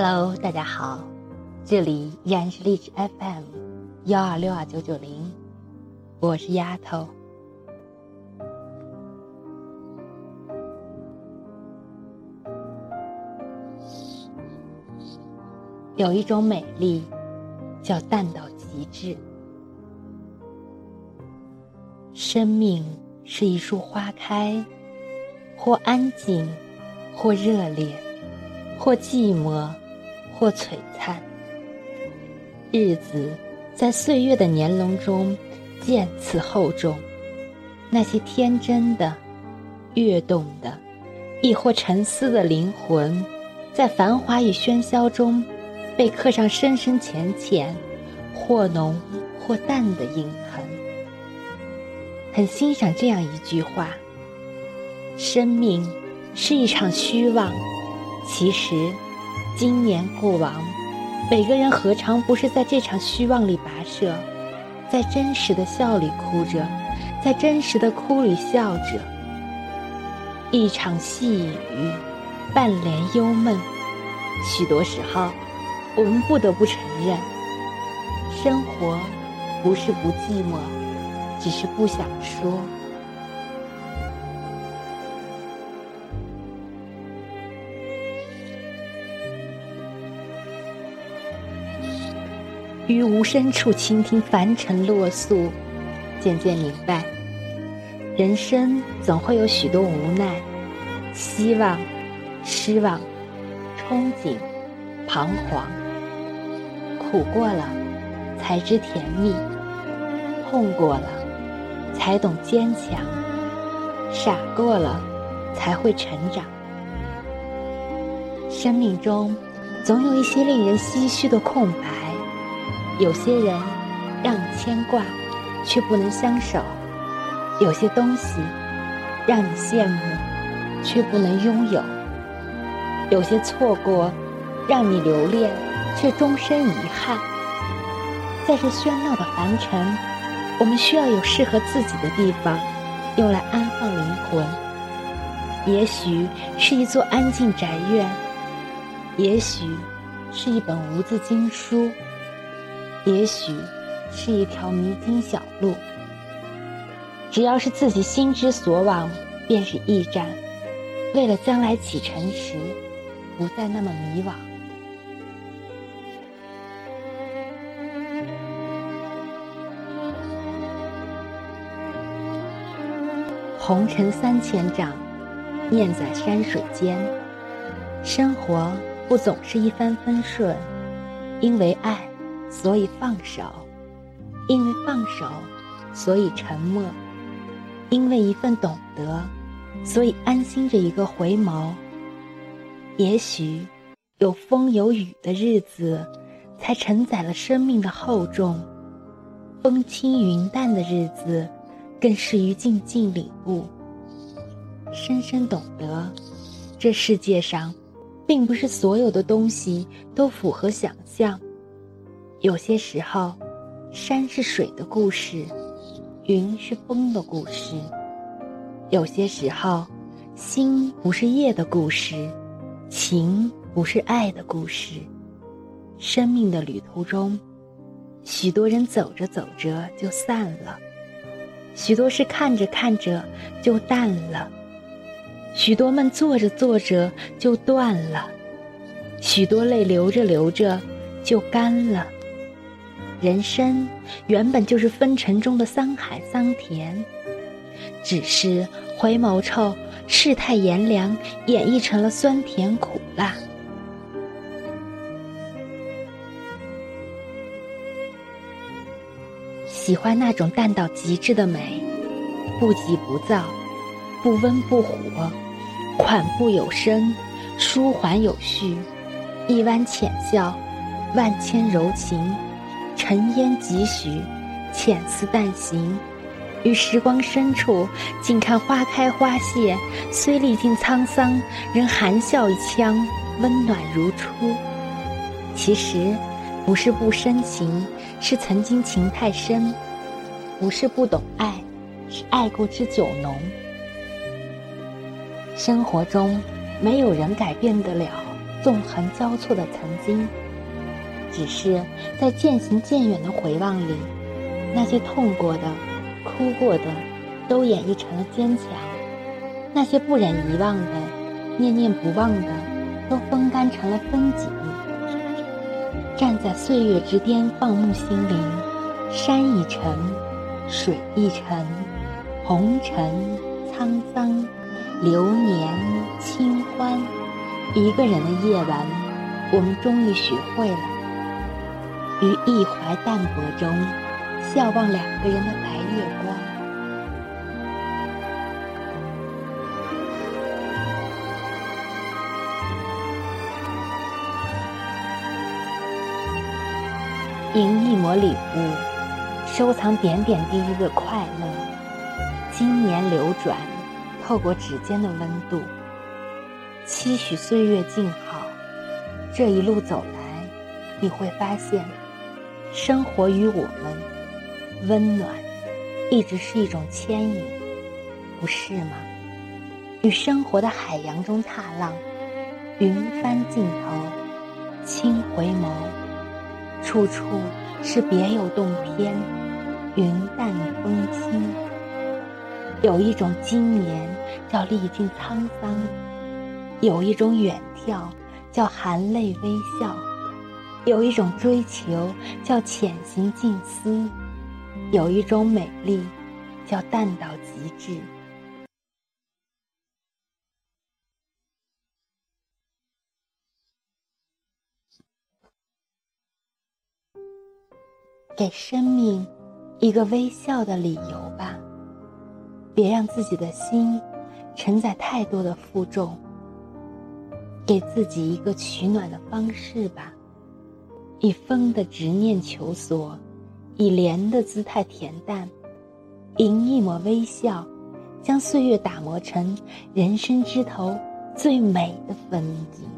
Hello，大家好，这里依然是荔枝 FM 幺二六二九九零，我是丫头。有一种美丽，叫淡到极致。生命是一束花开，或安静，或热烈，或寂寞，或璀璨。日子在岁月的年轮中渐次厚重，那些天真的、跃动的，亦或沉思的灵魂，在繁华与喧嚣中。被刻上深深浅浅、或浓或淡的印痕。很欣赏这样一句话：“生命是一场虚妄。”其实，今年过往，每个人何尝不是在这场虚妄里跋涉，在真实的笑里哭着，在真实的哭里笑着。一场细雨，半帘幽梦，许多时候。我们不得不承认，生活不是不寂寞，只是不想说。于无声处倾听凡尘落素，渐渐明白，人生总会有许多无奈、希望、失望、憧憬、彷徨。苦过了，才知甜蜜；痛过了，才懂坚强；傻过了，才会成长。生命中，总有一些令人唏嘘的空白。有些人让你牵挂，却不能相守；有些东西让你羡慕，却不能拥有；有些错过，让你留恋。却终身遗憾。在这喧闹的凡尘，我们需要有适合自己的地方，用来安放灵魂。也许是一座安静宅院，也许是一本无字经书，也许是一条迷津小路。只要是自己心之所往，便是驿站。为了将来启程时，不再那么迷惘。红尘三千丈，念在山水间。生活不总是一帆风顺，因为爱，所以放手；因为放手，所以沉默；因为一份懂得，所以安心着一个回眸。也许有风有雨的日子，才承载了生命的厚重；风轻云淡的日子。更适于静静领悟，深深懂得，这世界上，并不是所有的东西都符合想象。有些时候，山是水的故事，云是风的故事；有些时候，心不是夜的故事，情不是爱的故事。生命的旅途中，许多人走着走着就散了。许多事看着看着就淡了，许多梦做着做着就断了，许多泪流着流着就干了。人生原本就是风尘中的桑海桑田，只是回眸处世态炎凉，演绎成了酸甜苦辣。喜欢那种淡到极致的美，不急不躁，不温不火，款步有声，舒缓有序，一弯浅笑，万千柔情，尘烟几许，浅思淡行，于时光深处，静看花开花谢，虽历尽沧桑，仍含笑一腔，温暖如初。其实。不是不深情，是曾经情太深；不是不懂爱，是爱过之酒浓。生活中没有人改变得了，纵横交错的曾经。只是在渐行渐远的回望里，那些痛过的、哭过的，都演绎成了坚强；那些不忍遗忘的、念念不忘的，都风干成了风景。站在岁月之巅，放牧心灵，山一程，水一程，红尘沧桑，流年清欢。一个人的夜晚，我们终于学会了。于一怀淡泊中，笑望两个人的白月光。迎一抹礼物，收藏点点滴滴的快乐。经年流转，透过指尖的温度，期许岁月静好。这一路走来，你会发现。生活于我们，温暖一直是一种牵引，不是吗？与生活的海洋中踏浪，云帆尽头，轻回眸，处处是别有洞天，云淡风轻。有一种经年叫历尽沧桑，有一种远眺叫含泪微笑。有一种追求叫潜行静思，有一种美丽叫淡到极致。给生命一个微笑的理由吧，别让自己的心承载太多的负重。给自己一个取暖的方式吧。以风的执念求索，以莲的姿态恬淡，迎一抹微笑，将岁月打磨成人生枝头最美的风景。